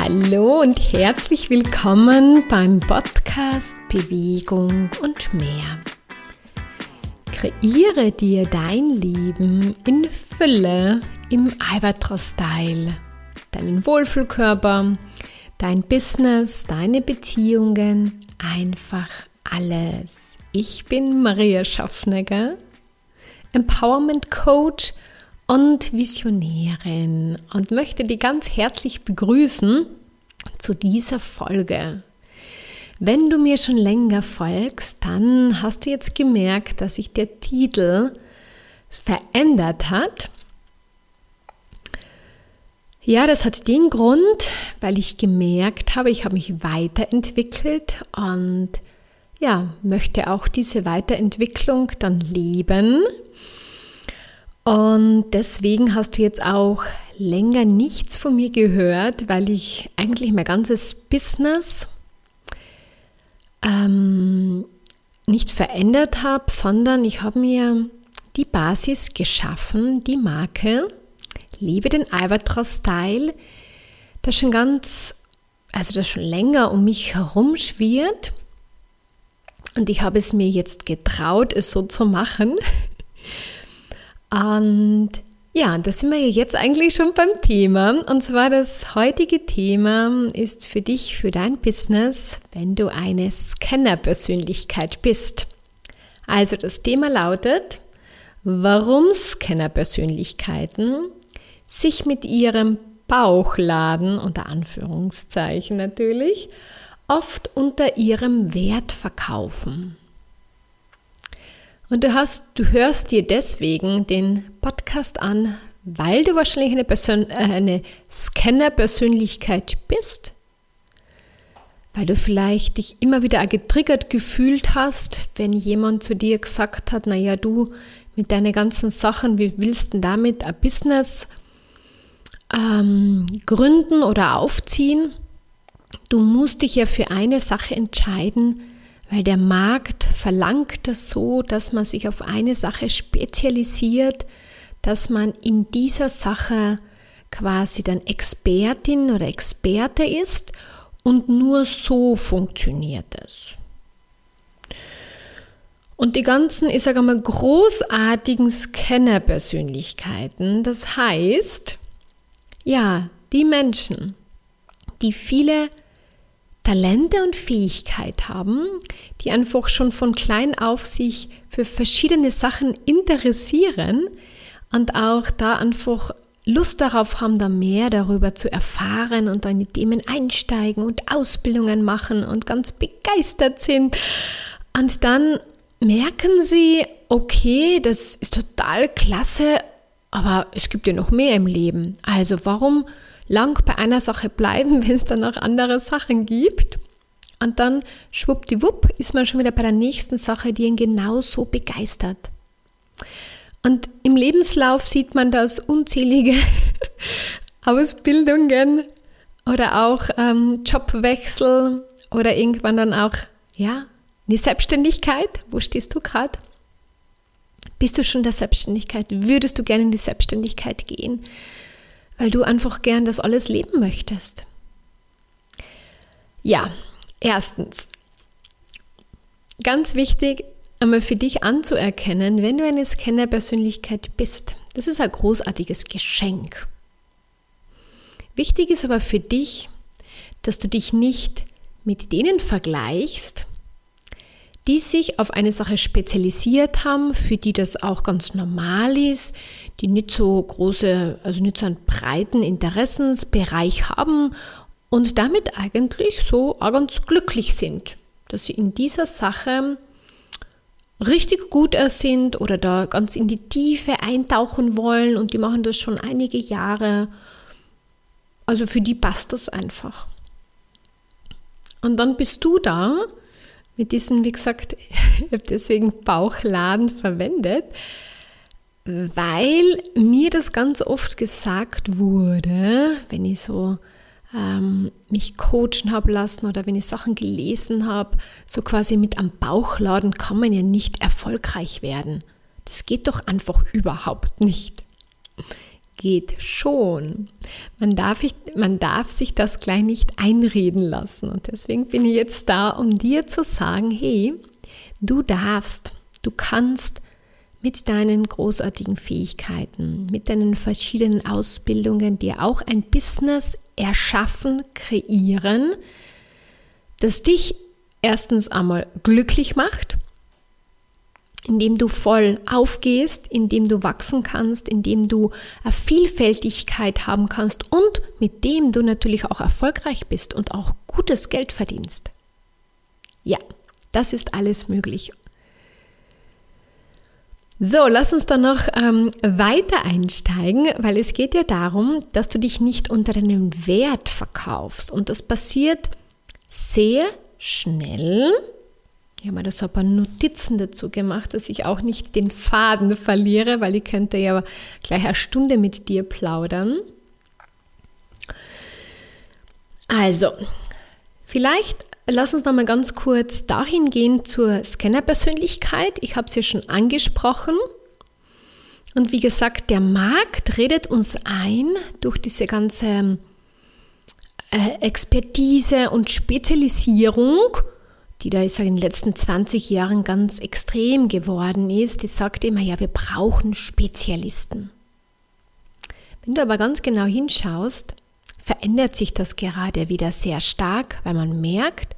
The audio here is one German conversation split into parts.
Hallo und herzlich willkommen beim Podcast Bewegung und mehr. Kreiere dir dein Leben in Fülle im Albatros-Style. Deinen Wohlfühlkörper, dein Business, deine Beziehungen, einfach alles. Ich bin Maria Schaffnegger, Empowerment Coach und Visionärin und möchte dich ganz herzlich begrüßen zu dieser Folge. Wenn du mir schon länger folgst, dann hast du jetzt gemerkt, dass sich der Titel verändert hat. Ja, das hat den Grund, weil ich gemerkt habe, ich habe mich weiterentwickelt und ja, möchte auch diese Weiterentwicklung dann leben und deswegen hast du jetzt auch länger nichts von mir gehört, weil ich eigentlich mein ganzes Business ähm, nicht verändert habe, sondern ich habe mir die Basis geschaffen, die Marke Liebe den Albatros-Style, das schon ganz, also das schon länger um mich herum schwirrt. Und ich habe es mir jetzt getraut, es so zu machen. Und ja, da sind wir jetzt eigentlich schon beim Thema. Und zwar das heutige Thema ist für dich, für dein Business, wenn du eine Scanner-Persönlichkeit bist. Also das Thema lautet, warum Scanner-Persönlichkeiten sich mit ihrem Bauchladen, unter Anführungszeichen natürlich, oft unter ihrem Wert verkaufen. Und du hast, du hörst dir deswegen den Podcast an, weil du wahrscheinlich eine, Persön äh, eine Scanner-Persönlichkeit bist, weil du vielleicht dich immer wieder getriggert gefühlt hast, wenn jemand zu dir gesagt hat, naja, du mit deinen ganzen Sachen, wie willst du damit ein Business ähm, gründen oder aufziehen? Du musst dich ja für eine Sache entscheiden, weil der Markt verlangt das so, dass man sich auf eine Sache spezialisiert, dass man in dieser Sache quasi dann Expertin oder Experte ist und nur so funktioniert es. Und die ganzen, ich sage mal, großartigen Scanner-Persönlichkeiten, das heißt, ja, die Menschen, die viele Talente und Fähigkeit haben, die einfach schon von klein auf sich für verschiedene Sachen interessieren und auch da einfach Lust darauf haben, da mehr darüber zu erfahren und in die Themen einsteigen und Ausbildungen machen und ganz begeistert sind. Und dann merken sie, okay, das ist total klasse, aber es gibt ja noch mehr im Leben. Also warum lang bei einer Sache bleiben, wenn es dann noch andere Sachen gibt. Und dann schwuppdiwupp ist man schon wieder bei der nächsten Sache, die ihn genauso begeistert. Und im Lebenslauf sieht man das unzählige Ausbildungen oder auch ähm, Jobwechsel oder irgendwann dann auch, ja, eine Selbstständigkeit. Wo stehst du gerade? Bist du schon in der Selbstständigkeit? Würdest du gerne in die Selbstständigkeit gehen? Weil du einfach gern das alles leben möchtest. Ja, erstens, ganz wichtig, einmal für dich anzuerkennen, wenn du eine Scanner-Persönlichkeit bist. Das ist ein großartiges Geschenk. Wichtig ist aber für dich, dass du dich nicht mit denen vergleichst, die sich auf eine Sache spezialisiert haben, für die das auch ganz normal ist, die nicht so große, also nicht so einen breiten Interessensbereich haben und damit eigentlich so auch ganz glücklich sind, dass sie in dieser Sache richtig gut sind oder da ganz in die Tiefe eintauchen wollen und die machen das schon einige Jahre. Also für die passt das einfach. Und dann bist du da mit diesen, wie gesagt, ich habe deswegen Bauchladen verwendet, weil mir das ganz oft gesagt wurde, wenn ich so ähm, mich coachen habe lassen oder wenn ich Sachen gelesen habe, so quasi mit am Bauchladen kann man ja nicht erfolgreich werden. Das geht doch einfach überhaupt nicht. Geht schon. Man darf, ich, man darf sich das gleich nicht einreden lassen. Und deswegen bin ich jetzt da, um dir zu sagen, hey, du darfst, du kannst mit deinen großartigen Fähigkeiten, mit deinen verschiedenen Ausbildungen dir auch ein Business erschaffen, kreieren, das dich erstens einmal glücklich macht, indem du voll aufgehst, indem du wachsen kannst, indem du eine Vielfältigkeit haben kannst und mit dem du natürlich auch erfolgreich bist und auch gutes Geld verdienst. Ja, das ist alles möglich. So, lass uns dann noch ähm, weiter einsteigen, weil es geht ja darum, dass du dich nicht unter deinem Wert verkaufst. Und das passiert sehr schnell. Ich habe mir da so ein paar Notizen dazu gemacht, dass ich auch nicht den Faden verliere, weil ich könnte ja gleich eine Stunde mit dir plaudern. Also, vielleicht Lass uns noch mal ganz kurz dahin gehen zur Scanner-Persönlichkeit. Ich habe es ja schon angesprochen. Und wie gesagt, der Markt redet uns ein durch diese ganze äh, Expertise und Spezialisierung, die da ich sage, in den letzten 20 Jahren ganz extrem geworden ist. Die sagt immer, ja, wir brauchen Spezialisten. Wenn du aber ganz genau hinschaust, verändert sich das gerade wieder sehr stark, weil man merkt,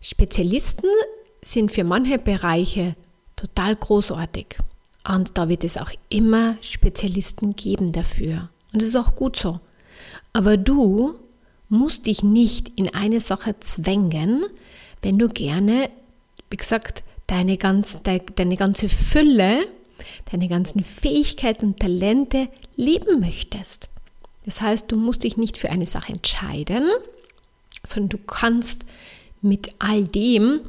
Spezialisten sind für manche Bereiche total großartig. Und da wird es auch immer Spezialisten geben dafür. Und das ist auch gut so. Aber du musst dich nicht in eine Sache zwängen, wenn du gerne, wie gesagt, deine, ganz, deine ganze Fülle, deine ganzen Fähigkeiten und Talente leben möchtest. Das heißt, du musst dich nicht für eine Sache entscheiden, sondern du kannst mit all dem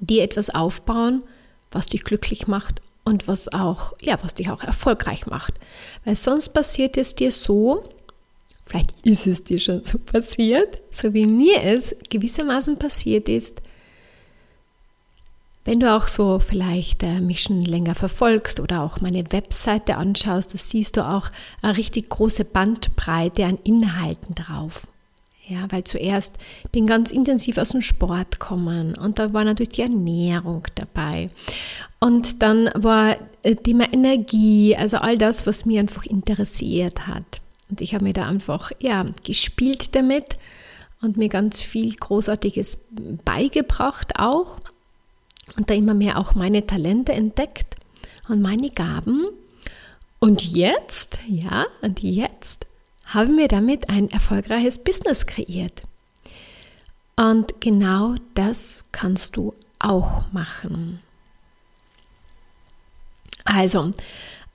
dir etwas aufbauen, was dich glücklich macht und was auch, ja, was dich auch erfolgreich macht. Weil sonst passiert es dir so, vielleicht ist es dir schon so passiert, so wie mir es gewissermaßen passiert ist, wenn du auch so vielleicht äh, mich schon länger verfolgst oder auch meine Webseite anschaust, da siehst du auch eine richtig große Bandbreite an Inhalten drauf. Ja, weil zuerst bin ganz intensiv aus dem Sport gekommen und da war natürlich die Ernährung dabei. Und dann war äh, Thema Energie, also all das, was mich einfach interessiert hat. Und ich habe mir da einfach ja, gespielt damit und mir ganz viel Großartiges beigebracht auch und da immer mehr auch meine Talente entdeckt und meine Gaben. Und jetzt, ja, und jetzt haben wir damit ein erfolgreiches Business kreiert. Und genau das kannst du auch machen. Also,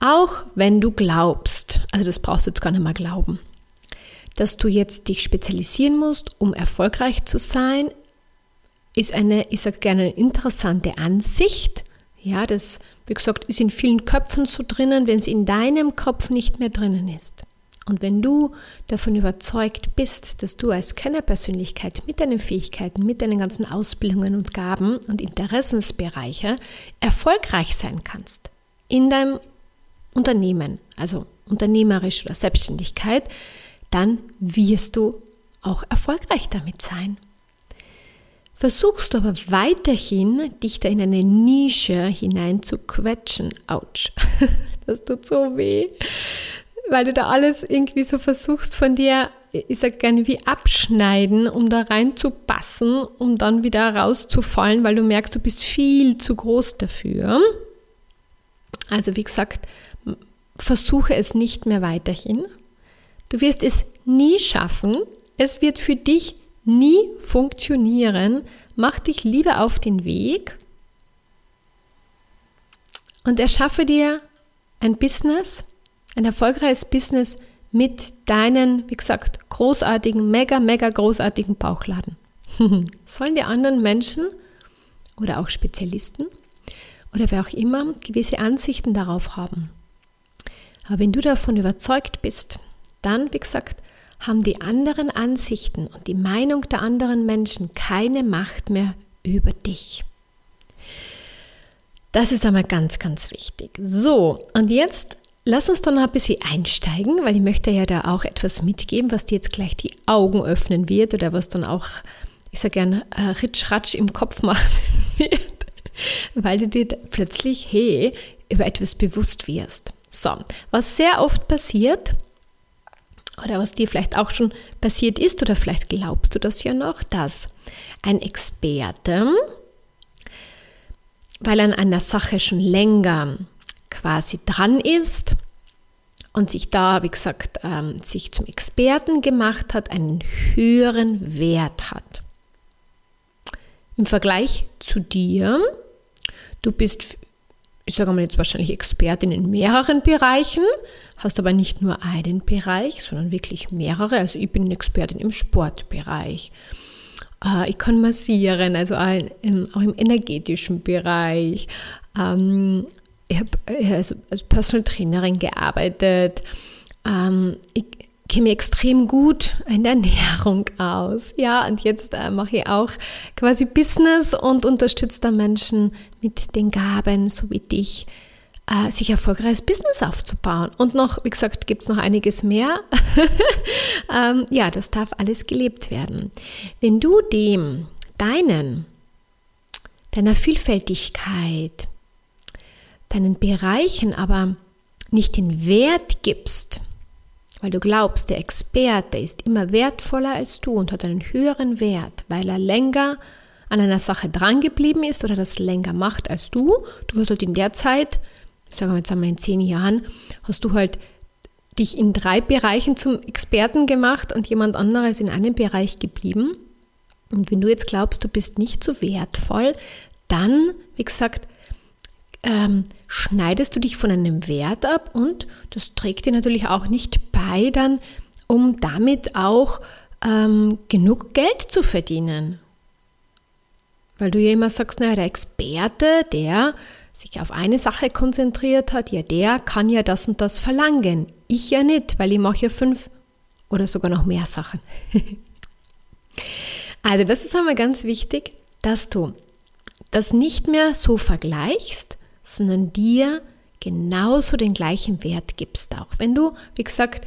auch wenn du glaubst, also das brauchst du jetzt gar nicht mal glauben, dass du jetzt dich spezialisieren musst, um erfolgreich zu sein, ist eine, ich sage gerne, eine interessante Ansicht. Ja, das, wie gesagt, ist in vielen Köpfen so drinnen, wenn es in deinem Kopf nicht mehr drinnen ist. Und wenn du davon überzeugt bist, dass du als Kennerpersönlichkeit mit deinen Fähigkeiten, mit deinen ganzen Ausbildungen und Gaben und Interessensbereiche erfolgreich sein kannst in deinem Unternehmen, also unternehmerisch oder Selbstständigkeit, dann wirst du auch erfolgreich damit sein. Versuchst du aber weiterhin, dich da in eine Nische hinein zu quetschen, ouch, das tut so weh, weil du da alles irgendwie so versuchst von dir, ich sag gerne wie abschneiden, um da reinzupassen, um dann wieder rauszufallen, weil du merkst, du bist viel zu groß dafür. Also wie gesagt, versuche es nicht mehr weiterhin. Du wirst es nie schaffen. Es wird für dich nie funktionieren. Mach dich lieber auf den Weg und erschaffe dir ein Business, ein erfolgreiches Business mit deinen, wie gesagt, großartigen, mega, mega großartigen Bauchladen. Sollen die anderen Menschen oder auch Spezialisten oder wer auch immer gewisse Ansichten darauf haben. Aber wenn du davon überzeugt bist, dann, wie gesagt, haben die anderen Ansichten und die Meinung der anderen Menschen keine Macht mehr über dich. Das ist einmal ganz, ganz wichtig. So, und jetzt lass uns dann ein bisschen einsteigen, weil ich möchte ja da auch etwas mitgeben, was dir jetzt gleich die Augen öffnen wird oder was dann auch, ich sage gerne, äh, Ritsch-Ratsch im Kopf machen wird, weil du dir plötzlich, hey, über etwas bewusst wirst. So, was sehr oft passiert, oder was dir vielleicht auch schon passiert ist, oder vielleicht glaubst du das ja noch, dass ein Experte, weil er an einer Sache schon länger quasi dran ist und sich da, wie gesagt, ähm, sich zum Experten gemacht hat, einen höheren Wert hat. Im Vergleich zu dir, du bist, ich sage mal jetzt wahrscheinlich Expertin in mehreren Bereichen, hast aber nicht nur einen Bereich, sondern wirklich mehrere. Also ich bin Expertin im Sportbereich. Äh, ich kann massieren, also auch im energetischen Bereich. Ähm, ich habe äh, also als Personal Trainerin gearbeitet. Ähm, ich mich extrem gut in der Ernährung aus. Ja, und jetzt äh, mache ich auch quasi Business und unterstütze da Menschen mit den Gaben, so wie dich, äh, sich erfolgreiches Business aufzubauen. Und noch, wie gesagt, gibt es noch einiges mehr. ähm, ja, das darf alles gelebt werden. Wenn du dem, deinen, deiner Vielfältigkeit, deinen Bereichen aber nicht den Wert gibst, weil du glaubst, der Experte ist immer wertvoller als du und hat einen höheren Wert, weil er länger an einer Sache drangeblieben ist oder das länger macht als du. Du hast halt in der Zeit, sagen wir jetzt einmal in zehn Jahren, hast du halt dich in drei Bereichen zum Experten gemacht und jemand anderes in einem Bereich geblieben. Und wenn du jetzt glaubst, du bist nicht so wertvoll, dann, wie gesagt, ähm, schneidest du dich von einem Wert ab und das trägt dir natürlich auch nicht bei, dann, um damit auch ähm, genug Geld zu verdienen. Weil du ja immer sagst, naja, der Experte, der sich auf eine Sache konzentriert hat, ja, der kann ja das und das verlangen. Ich ja nicht, weil ich mache ja fünf oder sogar noch mehr Sachen. also das ist einmal ganz wichtig, dass du das nicht mehr so vergleichst, sondern dir genauso den gleichen Wert gibst. Auch wenn du, wie gesagt,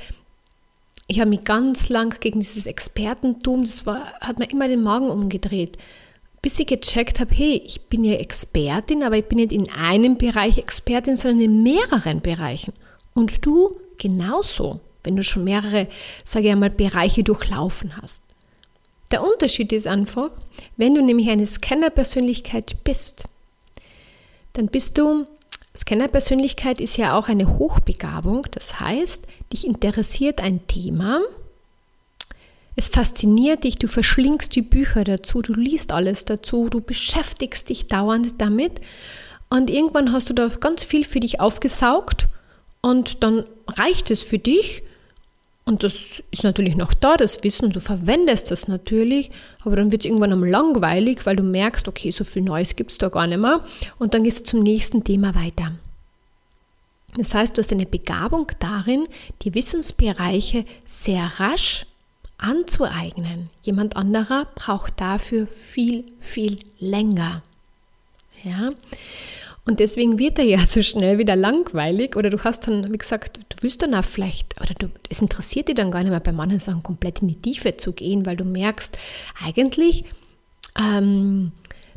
ich habe mich ganz lang gegen dieses Expertentum, das war, hat mir immer den Magen umgedreht, bis ich gecheckt habe, hey, ich bin ja Expertin, aber ich bin nicht in einem Bereich Expertin, sondern in mehreren Bereichen. Und du genauso, wenn du schon mehrere, sage ich einmal, Bereiche durchlaufen hast. Der Unterschied ist einfach, wenn du nämlich eine Scanner-Persönlichkeit bist, dann bist du, Scanner-Persönlichkeit ist ja auch eine Hochbegabung, das heißt, dich interessiert ein Thema, es fasziniert dich, du verschlingst die Bücher dazu, du liest alles dazu, du beschäftigst dich dauernd damit. Und irgendwann hast du da ganz viel für dich aufgesaugt und dann reicht es für dich und das ist natürlich noch da, das Wissen, du verwendest das natürlich, aber dann wird es irgendwann einmal langweilig, weil du merkst, okay, so viel Neues gibt es da gar nicht mehr. Und dann gehst du zum nächsten Thema weiter. Das heißt, du hast eine Begabung darin, die Wissensbereiche sehr rasch anzueignen. Jemand anderer braucht dafür viel, viel länger. Ja? Und deswegen wird er ja so schnell wieder langweilig oder du hast dann, wie gesagt, du willst dann auch vielleicht, oder du, es interessiert dich dann gar nicht mehr bei manchen Sachen komplett in die Tiefe zu gehen, weil du merkst, eigentlich ähm,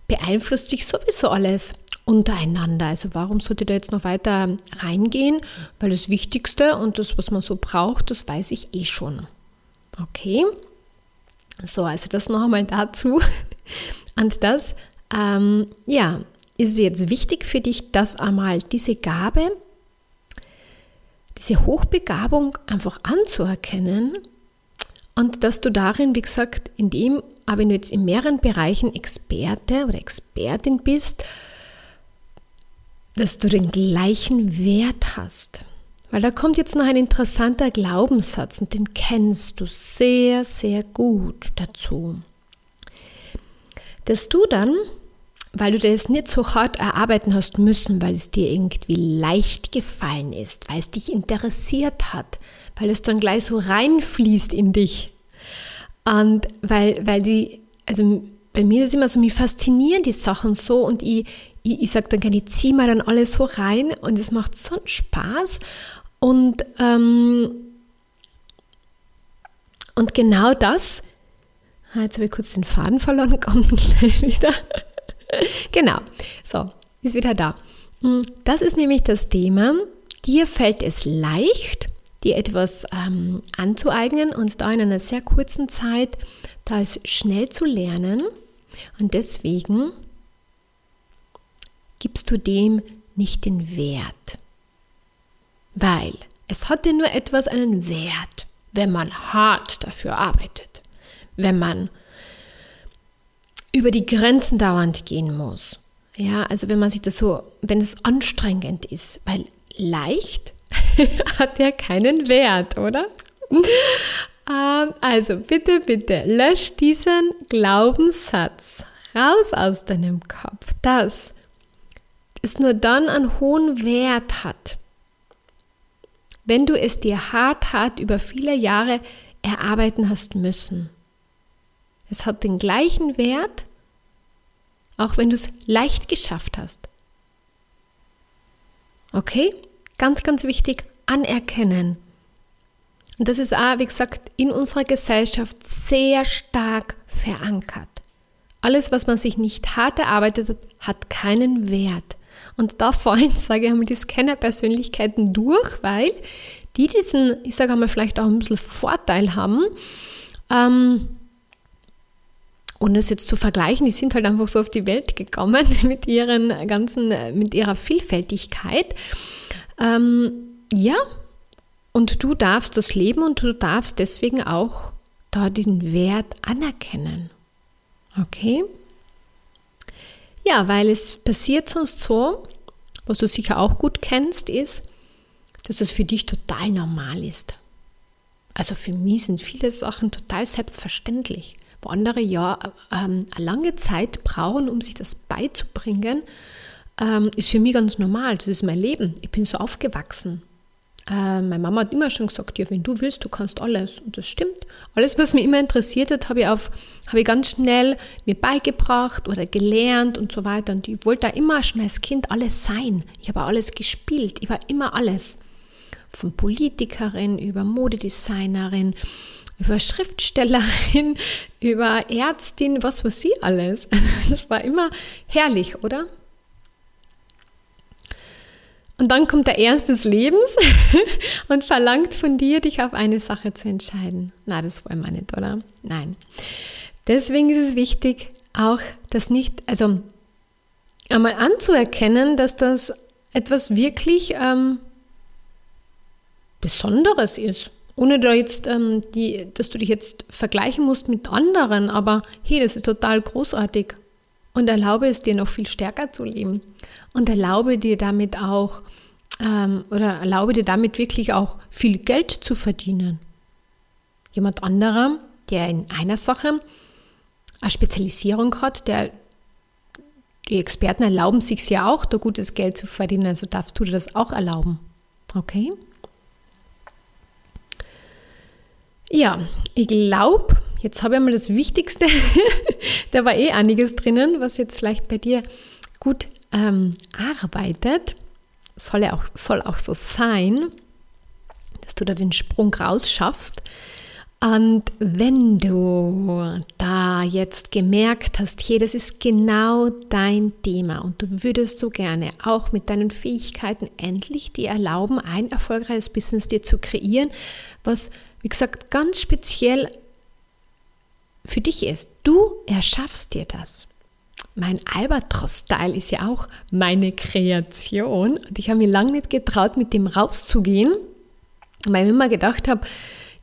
beeinflusst sich sowieso alles untereinander. Also warum sollte da jetzt noch weiter reingehen? Weil das Wichtigste und das, was man so braucht, das weiß ich eh schon. Okay. So, also das noch einmal dazu. Und das, ähm, ja, ist es jetzt wichtig für dich, dass einmal diese Gabe, diese Hochbegabung einfach anzuerkennen und dass du darin, wie gesagt, in dem, aber wenn du jetzt in mehreren Bereichen Experte oder Expertin bist, dass du den gleichen Wert hast. Weil da kommt jetzt noch ein interessanter Glaubenssatz und den kennst du sehr, sehr gut dazu. Dass du dann weil du das nicht so hart erarbeiten hast müssen, weil es dir irgendwie leicht gefallen ist, weil es dich interessiert hat, weil es dann gleich so reinfließt in dich. Und weil, weil die, also bei mir ist es immer so, mich faszinieren die Sachen so und ich, ich, ich sage dann gerne, ich ziehe mir dann alles so rein und es macht so einen Spaß. Und, ähm, und genau das, ah, jetzt habe ich kurz den Faden verloren, kommt gleich wieder. genau, so, ist wieder da. Hm, das ist nämlich das Thema, dir fällt es leicht, dir etwas ähm, anzueignen und da in einer sehr kurzen Zeit, da es schnell zu lernen. Und deswegen gibst du dem nicht den Wert. Weil es hat dir nur etwas einen Wert, wenn man hart dafür arbeitet, wenn man über die Grenzen dauernd gehen muss. Ja, also wenn man sich das so, wenn es anstrengend ist, weil leicht hat ja keinen Wert, oder? Ähm, also bitte, bitte, lösch diesen Glaubenssatz raus aus deinem Kopf, dass es nur dann einen hohen Wert hat, wenn du es dir hart, hart über viele Jahre erarbeiten hast müssen. Es hat den gleichen Wert, auch wenn du es leicht geschafft hast. Okay? Ganz, ganz wichtig, anerkennen. Und das ist auch, wie gesagt, in unserer Gesellschaft sehr stark verankert. Alles, was man sich nicht hart erarbeitet hat, hat keinen Wert. Und da fallen, sage ich einmal, die Scanner-Persönlichkeiten durch, weil die diesen, ich sage einmal, vielleicht auch ein bisschen Vorteil haben, ähm, ohne es jetzt zu vergleichen, die sind halt einfach so auf die Welt gekommen mit ihren ganzen, mit ihrer Vielfältigkeit. Ähm, ja, und du darfst das leben und du darfst deswegen auch da den Wert anerkennen. Okay? Ja, weil es passiert sonst so, was du sicher auch gut kennst, ist, dass es für dich total normal ist. Also für mich sind viele Sachen total selbstverständlich, wo andere ja ähm, eine lange Zeit brauchen, um sich das beizubringen, ähm, ist für mich ganz normal. Das ist mein Leben. Ich bin so aufgewachsen. Äh, meine Mama hat immer schon gesagt, ja, wenn du willst, du kannst alles. Und das stimmt. Alles, was mich immer interessiert hat, habe ich, auf, habe ich ganz schnell mir beigebracht oder gelernt und so weiter. Und ich wollte da immer schon als Kind alles sein. Ich habe alles gespielt. Ich war immer alles. Von Politikerin über Modedesignerin, über Schriftstellerin, über Ärztin, was weiß ich alles. Also das war immer herrlich, oder? Und dann kommt der Ernst des Lebens und verlangt von dir, dich auf eine Sache zu entscheiden. Na, das wollen wir nicht, oder? Nein. Deswegen ist es wichtig, auch das nicht, also einmal anzuerkennen, dass das etwas wirklich ähm, Besonderes ist. Ohne da jetzt, ähm, die, dass du dich jetzt vergleichen musst mit anderen, aber hey, das ist total großartig und erlaube es dir noch viel stärker zu leben und erlaube dir damit auch ähm, oder erlaube dir damit wirklich auch viel Geld zu verdienen. Jemand anderer, der in einer Sache eine Spezialisierung hat, der die Experten erlauben sich ja auch, da gutes Geld zu verdienen, also darfst du dir das auch erlauben. Okay? Ja, ich glaube, Jetzt habe ich einmal das Wichtigste. da war eh einiges drinnen, was jetzt vielleicht bei dir gut ähm, arbeitet. Soll ja auch, soll auch so sein, dass du da den Sprung rausschaffst. Und wenn du da jetzt gemerkt hast, hier, das ist genau dein Thema und du würdest so gerne auch mit deinen Fähigkeiten endlich dir erlauben, ein erfolgreiches Business dir zu kreieren, was, wie gesagt, ganz speziell für dich ist. Du erschaffst dir das. Mein Albatros-Style ist ja auch meine Kreation und ich habe mir lange nicht getraut, mit dem rauszugehen, weil ich immer gedacht habe,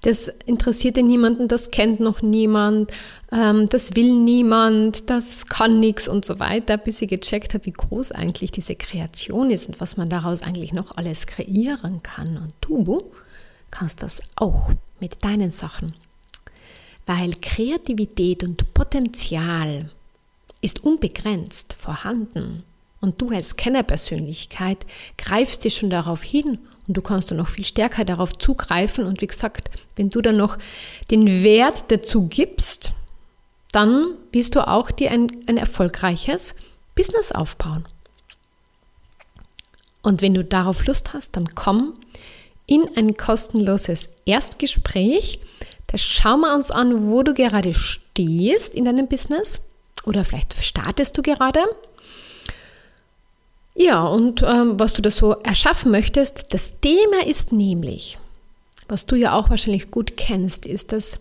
das interessiert ja niemanden, das kennt noch niemand, ähm, das will niemand, das kann nichts und so weiter, bis ich gecheckt habe, wie groß eigentlich diese Kreation ist und was man daraus eigentlich noch alles kreieren kann. Und du kannst das auch mit deinen Sachen weil Kreativität und Potenzial ist unbegrenzt vorhanden. Und du als Kennerpersönlichkeit greifst dir schon darauf hin und du kannst dann noch viel stärker darauf zugreifen. Und wie gesagt, wenn du dann noch den Wert dazu gibst, dann wirst du auch dir ein, ein erfolgreiches Business aufbauen. Und wenn du darauf Lust hast, dann komm in ein kostenloses Erstgespräch. Da schauen wir uns an, wo du gerade stehst in deinem Business oder vielleicht startest du gerade. Ja, und ähm, was du da so erschaffen möchtest, das Thema ist nämlich, was du ja auch wahrscheinlich gut kennst, ist, dass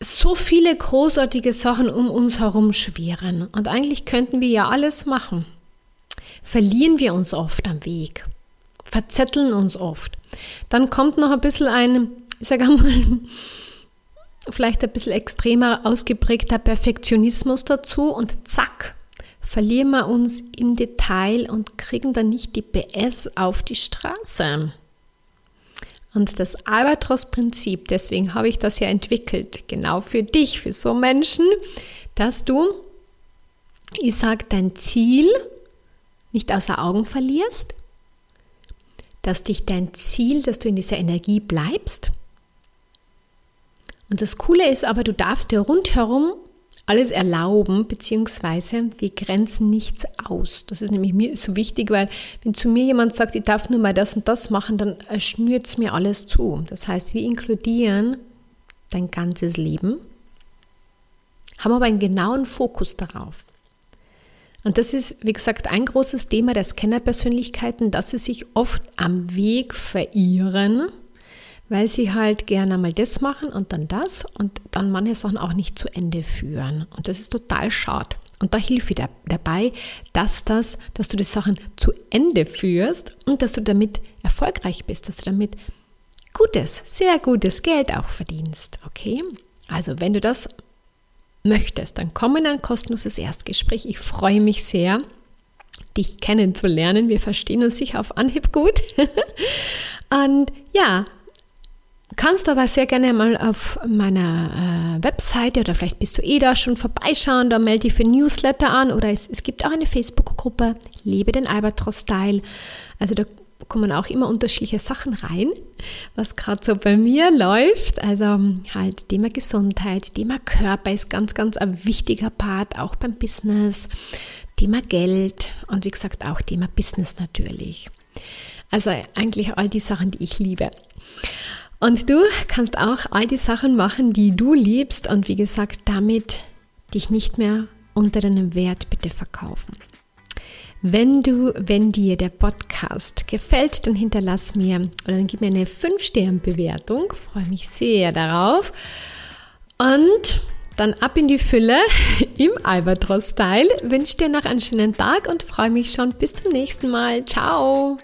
so viele großartige Sachen um uns herum schweren. Und eigentlich könnten wir ja alles machen. Verlieren wir uns oft am Weg, verzetteln uns oft. Dann kommt noch ein bisschen ein, ich sage einmal, vielleicht ein bisschen extremer ausgeprägter Perfektionismus dazu und zack, verlieren wir uns im Detail und kriegen dann nicht die PS auf die Straße. Und das Albatros-Prinzip, deswegen habe ich das ja entwickelt, genau für dich, für so Menschen, dass du, ich sage, dein Ziel nicht außer Augen verlierst, dass dich dein Ziel, dass du in dieser Energie bleibst. Und das Coole ist aber, du darfst dir rundherum alles erlauben, beziehungsweise wir grenzen nichts aus. Das ist nämlich mir so wichtig, weil wenn zu mir jemand sagt, ich darf nur mal das und das machen, dann schnürt es mir alles zu. Das heißt, wir inkludieren dein ganzes Leben, haben aber einen genauen Fokus darauf. Und das ist, wie gesagt, ein großes Thema der Scannerpersönlichkeiten, dass sie sich oft am Weg verirren weil sie halt gerne mal das machen und dann das und dann manche Sachen auch nicht zu Ende führen. Und das ist total schade. Und da hilft dir dabei, dass das, dass du die Sachen zu Ende führst und dass du damit erfolgreich bist, dass du damit gutes, sehr gutes Geld auch verdienst. Okay? Also, wenn du das möchtest, dann komm in ein kostenloses Erstgespräch. Ich freue mich sehr, dich kennenzulernen. Wir verstehen uns sicher auf Anhieb gut. und ja, kannst aber sehr gerne mal auf meiner äh, Webseite oder vielleicht bist du eh da schon vorbeischauen, da melde dich für Newsletter an oder es, es gibt auch eine Facebook-Gruppe, Lebe den Albatros-Style. Also da kommen auch immer unterschiedliche Sachen rein, was gerade so bei mir läuft. Also halt Thema Gesundheit, Thema Körper ist ganz, ganz ein wichtiger Part, auch beim Business, Thema Geld und wie gesagt auch Thema Business natürlich. Also eigentlich all die Sachen, die ich liebe. Und du kannst auch all die Sachen machen, die du liebst und wie gesagt, damit dich nicht mehr unter deinem Wert bitte verkaufen. Wenn du, wenn dir der Podcast gefällt, dann hinterlass mir oder dann gib mir eine 5-Stern-Bewertung. Freue mich sehr darauf. Und dann ab in die Fülle im Albatros-Style. Wünsche dir noch einen schönen Tag und freue mich schon bis zum nächsten Mal. Ciao!